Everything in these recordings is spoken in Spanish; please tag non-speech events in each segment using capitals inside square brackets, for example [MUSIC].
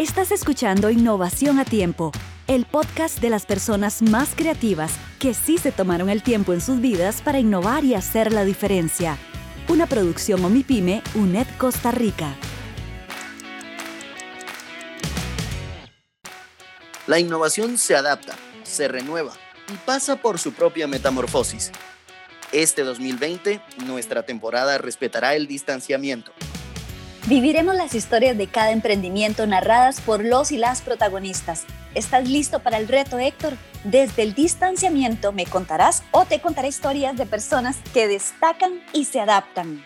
Estás escuchando Innovación a Tiempo, el podcast de las personas más creativas que sí se tomaron el tiempo en sus vidas para innovar y hacer la diferencia. Una producción Omipime, UNED Costa Rica. La innovación se adapta, se renueva y pasa por su propia metamorfosis. Este 2020, nuestra temporada respetará el distanciamiento Viviremos las historias de cada emprendimiento narradas por los y las protagonistas. ¿Estás listo para el reto, Héctor? Desde el distanciamiento me contarás o te contaré historias de personas que destacan y se adaptan.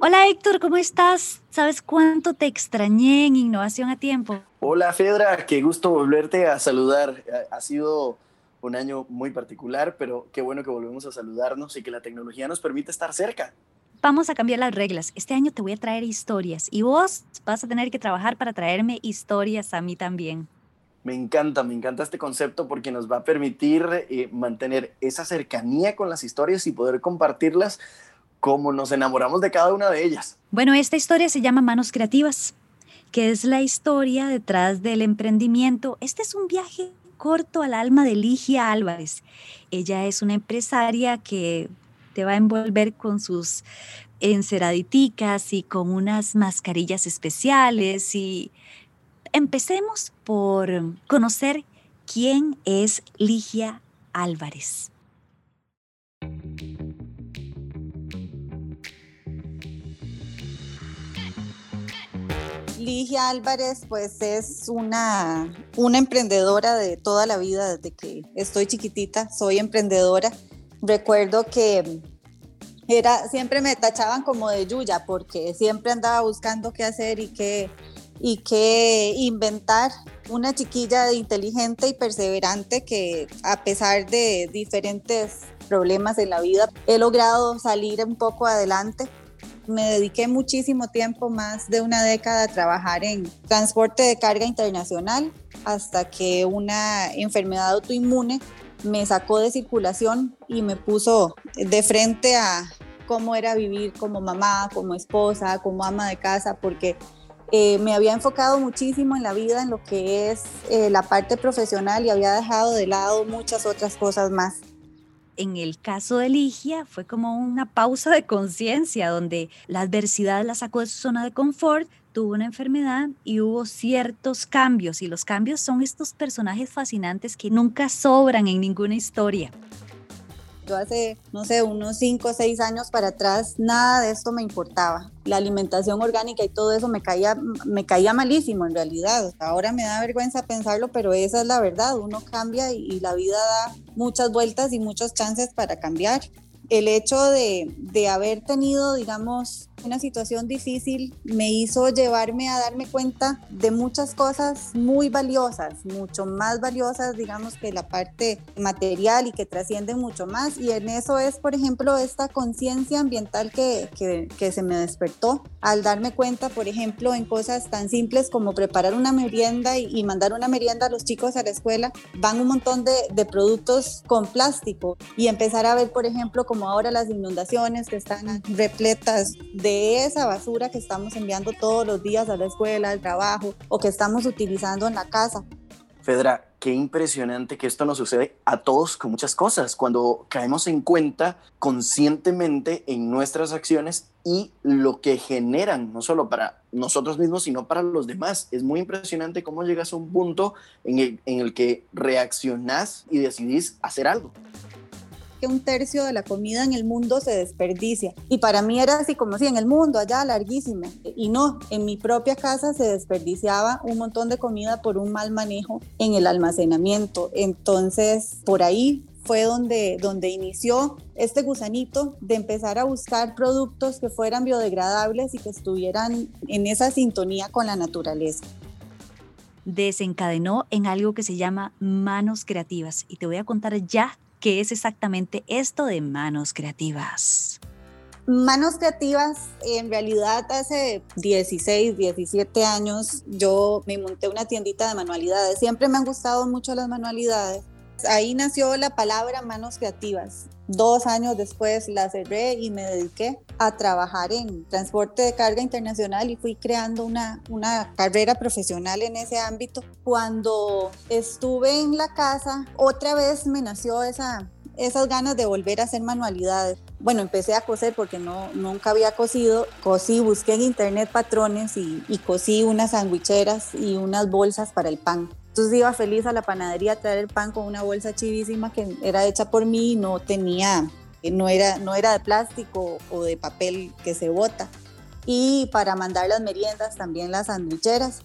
Hola Héctor, ¿cómo estás? ¿Sabes cuánto te extrañé en Innovación a Tiempo? Hola Fedra, qué gusto volverte a saludar. Ha sido un año muy particular, pero qué bueno que volvemos a saludarnos y que la tecnología nos permite estar cerca. Vamos a cambiar las reglas. Este año te voy a traer historias y vos vas a tener que trabajar para traerme historias a mí también. Me encanta, me encanta este concepto porque nos va a permitir eh, mantener esa cercanía con las historias y poder compartirlas como nos enamoramos de cada una de ellas. Bueno, esta historia se llama Manos Creativas, que es la historia detrás del emprendimiento. Este es un viaje corto al alma de Ligia Álvarez. Ella es una empresaria que te va a envolver con sus enceraditicas y con unas mascarillas especiales y empecemos por conocer quién es Ligia Álvarez. Ligia Álvarez, pues es una, emprendedora de toda la vida, desde que estoy chiquitita, soy emprendedora. Recuerdo que era, siempre me tachaban como de Yuya, porque siempre andaba buscando qué hacer y qué, y qué inventar. Una chiquilla inteligente y perseverante que a pesar de diferentes problemas en la vida, he logrado salir un poco adelante me dediqué muchísimo tiempo, más de una década, a trabajar en transporte de carga internacional hasta que una enfermedad autoinmune me sacó de circulación y me puso de frente a cómo era vivir como mamá, como esposa, como ama de casa, porque eh, me había enfocado muchísimo en la vida, en lo que es eh, la parte profesional y había dejado de lado muchas otras cosas más en el caso de Ligia fue como una pausa de conciencia donde la adversidad la sacó de su zona de confort, tuvo una enfermedad y hubo ciertos cambios y los cambios son estos personajes fascinantes que nunca sobran en ninguna historia hace, no sé, unos 5 o 6 años para atrás, nada de esto me importaba. La alimentación orgánica y todo eso me caía, me caía malísimo en realidad. Ahora me da vergüenza pensarlo, pero esa es la verdad. Uno cambia y la vida da muchas vueltas y muchos chances para cambiar el hecho de, de, haber tenido, digamos, una situación difícil me hizo llevarme a darme cuenta de muchas cosas muy valiosas, mucho más valiosas, digamos, que la parte material y que trascienden mucho más. Y en eso es, por ejemplo, esta conciencia ambiental que, que, que, se me despertó al darme cuenta, por ejemplo, en cosas tan simples como preparar una merienda y, y mandar una merienda a los chicos a la escuela. Van un montón de, de productos con plástico y empezar a ver, por ejemplo, como ahora las inundaciones que están repletas de esa basura que estamos enviando todos los días a la escuela, al trabajo o que estamos utilizando en la casa. Fedra, qué impresionante que esto nos sucede a todos con muchas cosas, cuando caemos en cuenta conscientemente en nuestras acciones y lo que generan, no solo para nosotros mismos, sino para los demás. Es muy impresionante cómo llegas a un punto en el, en el que reaccionás y decidís hacer algo que un tercio de la comida en el mundo se desperdicia. Y para mí era así como si en el mundo, allá larguísimo. Y no, en mi propia casa se desperdiciaba un montón de comida por un mal manejo en el almacenamiento. Entonces, por ahí fue donde, donde inició este gusanito de empezar a buscar productos que fueran biodegradables y que estuvieran en esa sintonía con la naturaleza desencadenó en algo que se llama manos creativas y te voy a contar ya ¿Qué es exactamente esto de manos creativas? Manos Creativas, en realidad hace 16, 17 años yo me monté una tiendita de manualidades. Siempre me han gustado mucho las manualidades. Ahí nació la palabra manos creativas. Dos años después la cerré y me dediqué a trabajar en transporte de carga internacional y fui creando una, una carrera profesional en ese ámbito. Cuando estuve en la casa, otra vez me nació esa, esas ganas de volver a hacer manualidades. Bueno, empecé a coser porque no, nunca había cosido. Cosí, busqué en internet patrones y, y cosí unas sandwicheras y unas bolsas para el pan. Entonces iba feliz a la panadería a traer el pan con una bolsa chivísima que era hecha por mí y no tenía, no era, no era de plástico o de papel que se bota. Y para mandar las meriendas también las sandwicheras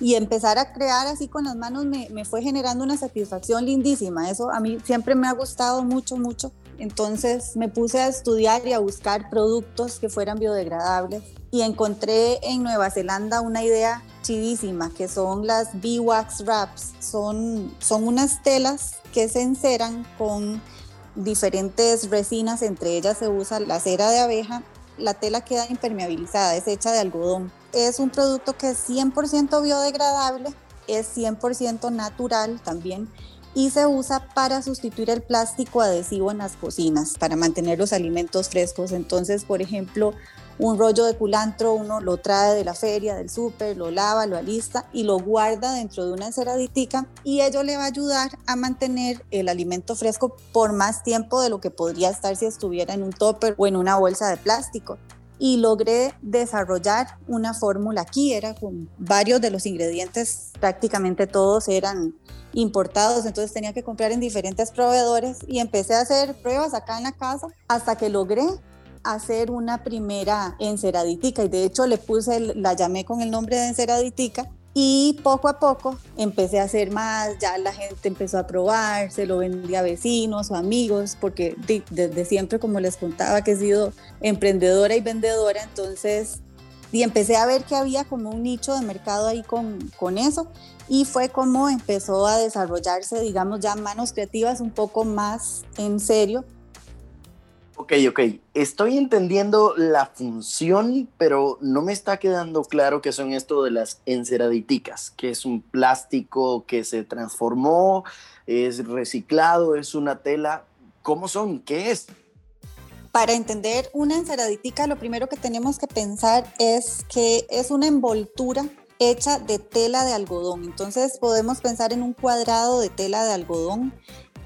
y empezar a crear así con las manos me, me, fue generando una satisfacción lindísima. Eso a mí siempre me ha gustado mucho, mucho. Entonces me puse a estudiar y a buscar productos que fueran biodegradables y encontré en Nueva Zelanda una idea chidísima que son las Beeswax Wraps. Son, son unas telas que se enceran con diferentes resinas, entre ellas se usa la cera de abeja. La tela queda impermeabilizada, es hecha de algodón es un producto que es 100% biodegradable, es 100% natural también y se usa para sustituir el plástico adhesivo en las cocinas, para mantener los alimentos frescos. Entonces, por ejemplo, un rollo de culantro uno lo trae de la feria, del súper, lo lava, lo alista y lo guarda dentro de una enceraditica y ello le va a ayudar a mantener el alimento fresco por más tiempo de lo que podría estar si estuviera en un topper o en una bolsa de plástico y logré desarrollar una fórmula aquí, era con varios de los ingredientes, prácticamente todos eran importados, entonces tenía que comprar en diferentes proveedores y empecé a hacer pruebas acá en la casa hasta que logré hacer una primera enceraditica y de hecho le puse, la llamé con el nombre de enceraditica y poco a poco empecé a hacer más, ya la gente empezó a probar, se lo vendía a vecinos o amigos, porque desde siempre, como les contaba, que he sido emprendedora y vendedora, entonces, y empecé a ver que había como un nicho de mercado ahí con, con eso, y fue como empezó a desarrollarse, digamos, ya manos creativas un poco más en serio, Ok, ok. Estoy entendiendo la función, pero no me está quedando claro qué son esto de las enceraditicas, que es un plástico que se transformó, es reciclado, es una tela. ¿Cómo son? ¿Qué es? Para entender una enceraditica, lo primero que tenemos que pensar es que es una envoltura hecha de tela de algodón. Entonces podemos pensar en un cuadrado de tela de algodón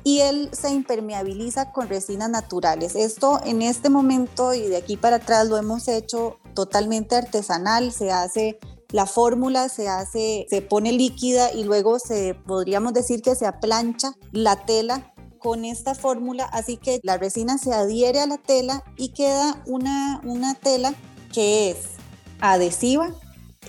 y él se impermeabiliza con resinas naturales. Esto en este momento y de aquí para atrás lo hemos hecho totalmente artesanal, se hace la fórmula se hace, se pone líquida y luego se podríamos decir que se aplancha la tela con esta fórmula, así que la resina se adhiere a la tela y queda una, una tela que es adhesiva,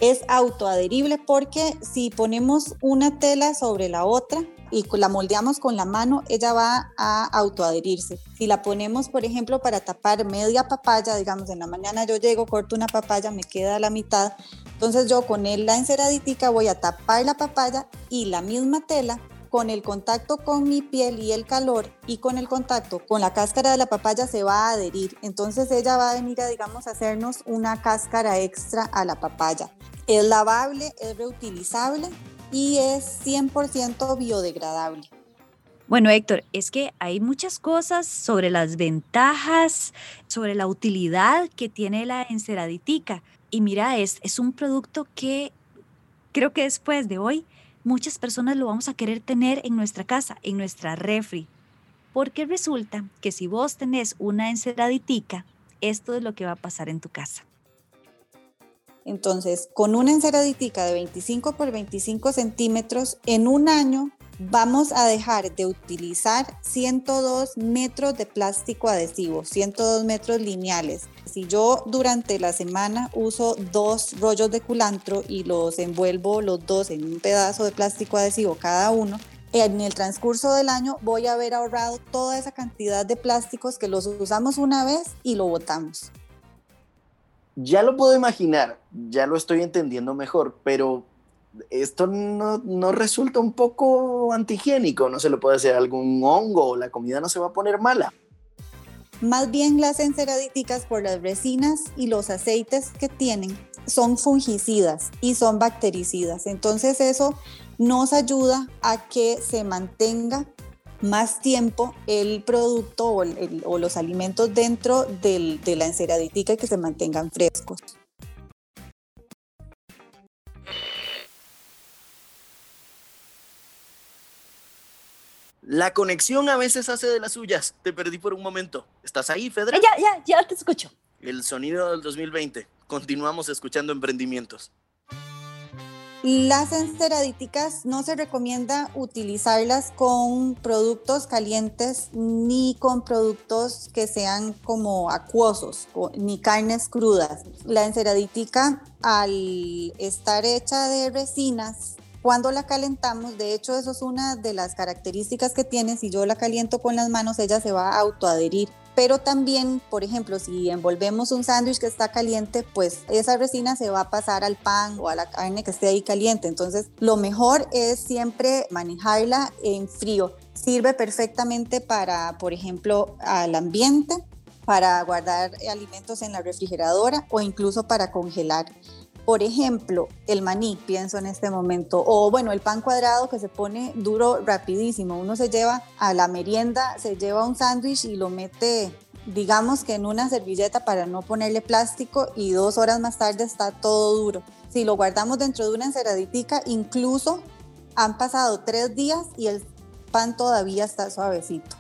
es autoadherible porque si ponemos una tela sobre la otra, y la moldeamos con la mano, ella va a autoadherirse. Si la ponemos, por ejemplo, para tapar media papaya, digamos, en la mañana yo llego, corto una papaya, me queda la mitad, entonces yo con la enceraditica voy a tapar la papaya y la misma tela con el contacto con mi piel y el calor y con el contacto con la cáscara de la papaya se va a adherir. Entonces ella va a venir a, digamos, hacernos una cáscara extra a la papaya. Es lavable, es reutilizable y es 100% biodegradable. Bueno, Héctor, es que hay muchas cosas sobre las ventajas, sobre la utilidad que tiene la enceraditica. Y mira, es, es un producto que creo que después de hoy muchas personas lo vamos a querer tener en nuestra casa, en nuestra refri. Porque resulta que si vos tenés una enceraditica, esto es lo que va a pasar en tu casa. Entonces, con una enceraditica de 25 por 25 centímetros, en un año vamos a dejar de utilizar 102 metros de plástico adhesivo, 102 metros lineales. Si yo durante la semana uso dos rollos de culantro y los envuelvo los dos en un pedazo de plástico adhesivo cada uno, en el transcurso del año voy a haber ahorrado toda esa cantidad de plásticos que los usamos una vez y lo botamos ya lo puedo imaginar, ya lo estoy entendiendo mejor, pero esto no, resulta un poco antihigiénico, no se lo puede hacer algún hongo, la comida no se va a poner mala. Más bien las enceradíticas por las resinas y los aceites que tienen son fungicidas y son bactericidas. Entonces eso nos ayuda a que se mantenga más tiempo el producto o, los alimentos dentro de la enceraditica y que se mantengan frescos. La conexión a veces hace de las suyas. Te perdí por un momento. ¿Estás ahí, Fedra? Ya, ya, ya te escucho. El sonido del 2020. Continuamos escuchando emprendimientos. Las enceradíticas no se recomienda utilizarlas con productos calientes ni con productos que sean como acuosos ni carnes crudas. La enceradítica al estar hecha de resinas cuando la calentamos, de hecho eso es una de las características que tiene, si yo la caliento con las manos ella se va a autoadherir pero también, por ejemplo, si envolvemos un sándwich que está caliente, pues esa resina se va a pasar al pan o a la carne que esté ahí caliente. Entonces, lo mejor es siempre manejarla en frío. Sirve perfectamente para, por ejemplo, al ambiente, para guardar alimentos en la refrigeradora o incluso para congelar. Por ejemplo, el maní, pienso en este momento, o bueno, el pan cuadrado que se pone duro rapidísimo. Uno se lleva a la merienda, se lleva un sándwich y lo mete, digamos que en una servilleta para no ponerle plástico y dos horas más tarde está todo duro. Si lo guardamos dentro de una enceraditica, incluso han pasado tres días y el pan todavía está suavecito.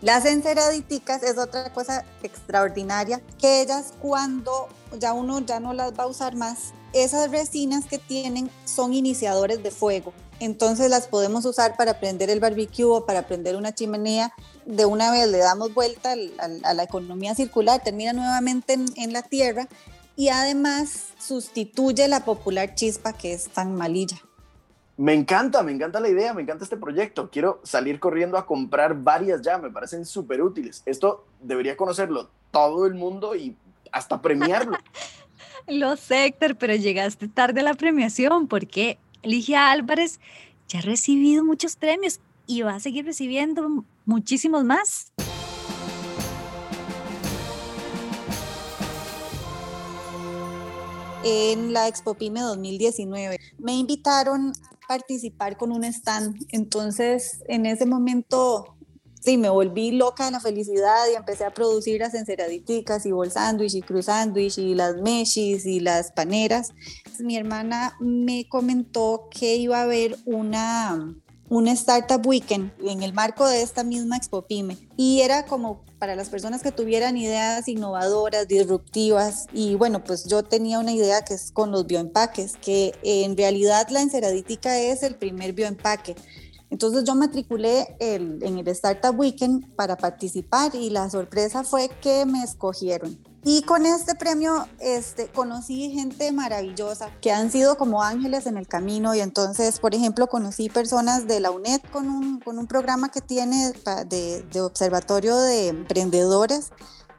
Las enceraditicas es otra cosa extraordinaria, que ellas cuando ya uno ya no las va a usar más, esas resinas que tienen son iniciadores de fuego. Entonces las podemos usar para prender el barbecue o para prender una chimenea. De una vez le damos vuelta a la economía circular, termina nuevamente en, la tierra y además sustituye la popular chispa que es tan malilla. Me encanta, me encanta la idea, me encanta este proyecto. Quiero salir corriendo a comprar varias ya, me parecen súper útiles. Esto debería conocerlo todo el mundo y hasta premiarlo. [LAUGHS] Lo sé, Héctor, pero llegaste tarde a la premiación porque Ligia Álvarez ya ha recibido muchos premios y va a seguir recibiendo muchísimos más. En la Expo Pyme 2019 me invitaron a participar con un stand. Entonces, en ese momento sí, me volví loca de la felicidad y empecé a producir las enceraditicas y bol sándwich y cruz sándwich y las meshis y las paneras. Mi hermana me comentó que iba a haber una, un Startup Weekend en el marco de esta misma Expo Pyme. Y era como para las personas que tuvieran ideas innovadoras, disruptivas. Y bueno, pues yo tenía una idea que es con los bioempaques, que en realidad la enceraditica es el primer bioempaque entonces yo matriculé en el Startup Weekend para participar y la sorpresa fue que me escogieron. Y con este premio este, conocí gente maravillosa que han sido como ángeles en el camino y entonces, por ejemplo, conocí personas de la UNED con un, con un programa que tiene de, de observatorio de emprendedores.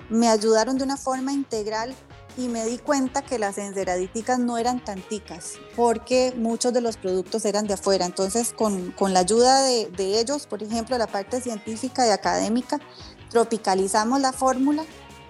Me ayudaron de una forma integral y me di cuenta que las enceradíticas no eran tanticas porque muchos de los productos eran de afuera. Entonces, con, con la ayuda de, de, ellos, por ejemplo, la parte científica y académica, tropicalizamos la fórmula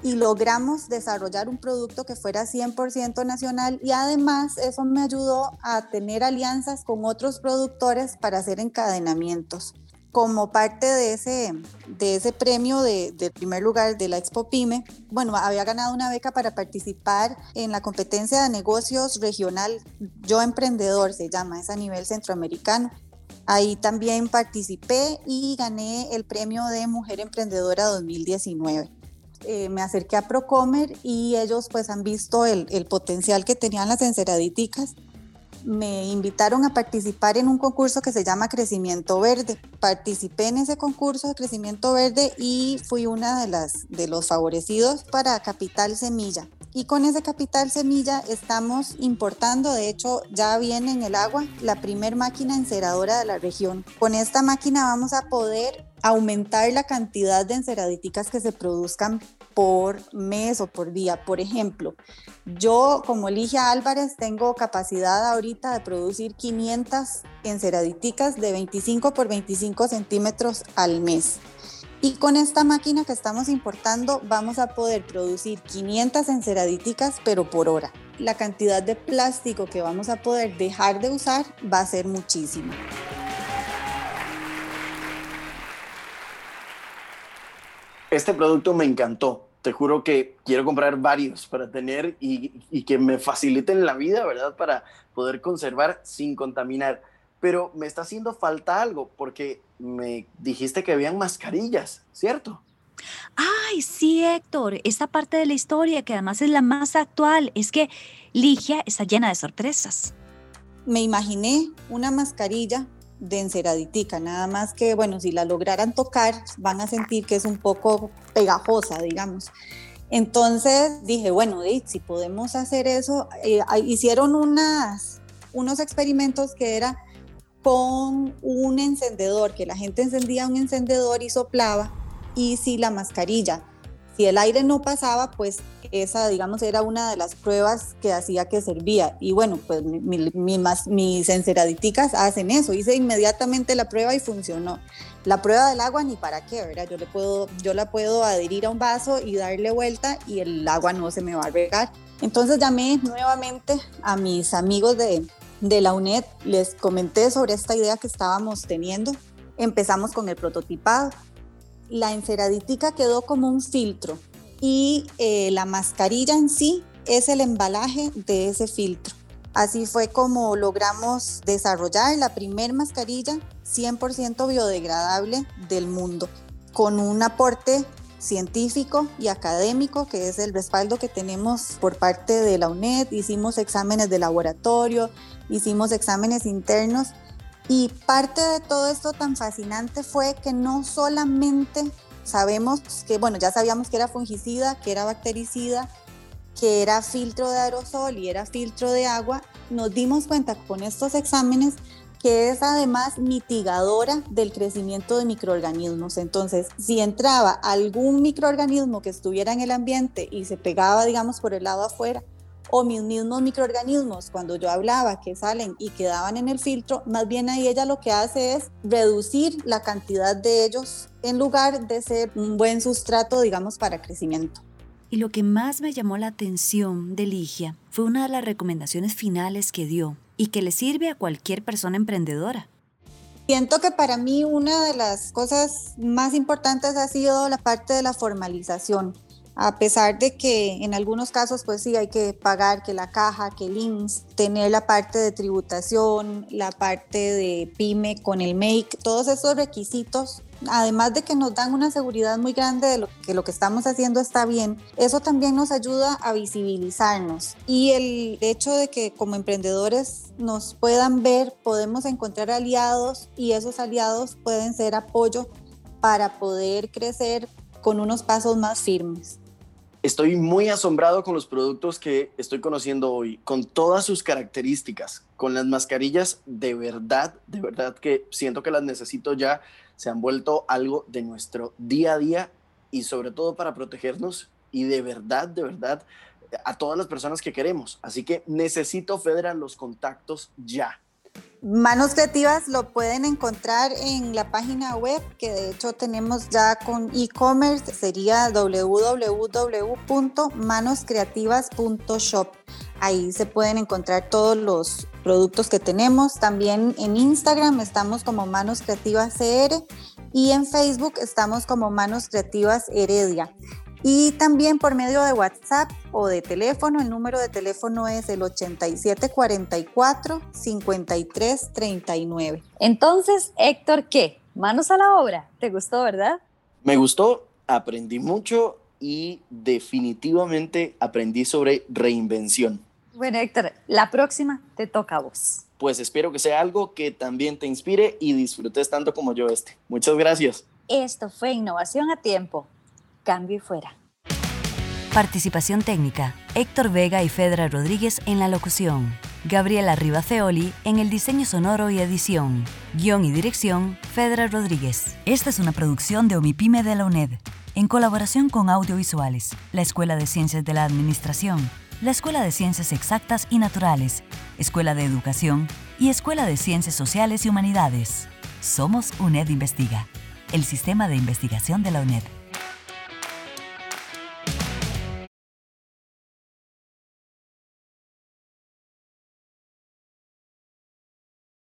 y logramos desarrollar un producto que fuera 100% nacional y además eso me ayudó a tener alianzas con otros productores para hacer encadenamientos como parte de ese, de ese premio de, primer lugar de la Expo Pyme, bueno, había ganado una beca para participar en la competencia de negocios regional Yo Emprendedor, se llama, es a nivel centroamericano. Ahí también participé y gané el premio de Mujer Emprendedora 2019. Eh, me acerqué a Procomer y ellos pues han visto el, el potencial que tenían las enceraditicas me invitaron a participar en un concurso que se llama Crecimiento Verde. Participé en ese concurso de Crecimiento Verde y fui una de las de los favorecidos para Capital Semilla. Y con ese Capital Semilla estamos importando, de hecho ya viene en el agua, la primer máquina enceradora de la región. Con esta máquina vamos a poder aumentar la cantidad de enceraditicas que se produzcan por mes o por día. Por ejemplo, yo como Ligia Álvarez tengo capacidad ahorita de producir 500 enceraditicas de 25 por 25 centímetros al mes. Y con esta máquina que estamos importando vamos a poder producir 500 enceraditicas pero por hora. La cantidad de plástico que vamos a poder dejar de usar va a ser muchísima. Este producto me encantó. Te juro que quiero comprar varios para tener y, y que me faciliten la vida, ¿verdad? Para poder conservar sin contaminar. Pero me está haciendo falta algo porque me dijiste que habían mascarillas, ¿cierto? Ay, sí, Héctor, esta parte de la historia que además es la más actual, es que Ligia está llena de sorpresas. Me imaginé una mascarilla de enceraditica, nada más que, bueno, si la lograran tocar, van a sentir que es un poco pegajosa, digamos. Entonces dije, bueno, si podemos hacer eso, eh, hicieron unas, unos experimentos que era con un encendedor, que la gente encendía un encendedor y soplaba y si la mascarilla, si el aire no pasaba, pues esa, digamos, era una de las pruebas que hacía que servía. Y bueno, pues mi, mis enceraditicas hacen eso. Hice inmediatamente la prueba y funcionó. La prueba del agua ni para qué, ¿verdad? Yo, le puedo, yo la puedo adherir a un vaso y darle vuelta y el agua no se me va a regar. Entonces llamé nuevamente a mis amigos de, de la UNED, les comenté sobre esta idea que estábamos teniendo. Empezamos con el prototipado la enceraditica quedó como un filtro y eh, la mascarilla en sí es el embalaje de ese filtro. Así fue como logramos desarrollar la primer mascarilla 100% biodegradable del mundo, con un aporte científico y académico, que es el respaldo que tenemos por parte de la UNED. Hicimos exámenes de laboratorio, hicimos exámenes internos y parte de todo esto tan fascinante fue que no solamente sabemos que, bueno, ya sabíamos que era fungicida, que era bactericida, que era filtro de aerosol y era filtro de agua, nos dimos cuenta con estos exámenes que es además mitigadora del crecimiento de microorganismos. Entonces, si entraba algún microorganismo que estuviera en el ambiente y se pegaba, digamos, por el lado afuera, o mis mismos microorganismos, cuando yo hablaba que salen y quedaban en el filtro, más bien ahí ella lo que hace es reducir la cantidad de ellos en lugar de ser un buen sustrato, digamos, para crecimiento. Y lo que más me llamó la atención de Ligia fue una de las recomendaciones finales que dio y que le sirve a cualquier persona emprendedora. Siento que para mí una de las cosas más importantes ha sido la parte de la formalización a pesar de que en algunos casos pues sí hay que pagar que la caja, que el INS, tener la parte de tributación, la parte de pyme con el MAKE, todos esos requisitos, además de que nos dan una seguridad muy grande de lo que lo que estamos haciendo está bien, eso también nos ayuda a visibilizarnos y el hecho de que como emprendedores nos puedan ver, podemos encontrar aliados y esos aliados pueden ser apoyo para poder crecer con unos pasos más firmes. Estoy muy asombrado con los productos que estoy conociendo hoy, con todas sus características, con las mascarillas, de verdad, de verdad que siento que las necesito ya, se han vuelto algo de nuestro día a día y sobre todo para protegernos y de verdad, de verdad, a todas las personas que queremos. Así que necesito, Fedra, los contactos ya. Manos Creativas lo pueden encontrar en la página web que de hecho tenemos ya con e-commerce, sería www.manoscreativas.shop. Ahí se pueden encontrar todos los productos que tenemos. También en Instagram estamos como Manos Creativas CR y en Facebook estamos como Manos Creativas Heredia. Y también por medio de WhatsApp o de teléfono, el número de teléfono es el 8744-5339. Entonces, Héctor, ¿qué? Manos a la obra. ¿Te gustó, verdad? Me gustó, aprendí mucho y definitivamente aprendí sobre reinvención. Bueno, Héctor, la próxima te toca a vos. Pues espero que sea algo que también te inspire y disfrutes tanto como yo este. Muchas gracias. Esto fue Innovación a Tiempo Cambio y fuera. Participación técnica, Héctor Vega y Fedra Rodríguez en la locución. Gabriela Rivaceoli en el diseño sonoro y edición. Guión y dirección, Fedra Rodríguez. Esta es una producción de Omipime de la UNED, en colaboración con Audiovisuales, la Escuela de Ciencias de la Administración, la Escuela de Ciencias Exactas y Naturales, Escuela de Educación y Escuela de Ciencias Sociales y Humanidades. Somos UNED Investiga, el sistema de investigación de la UNED.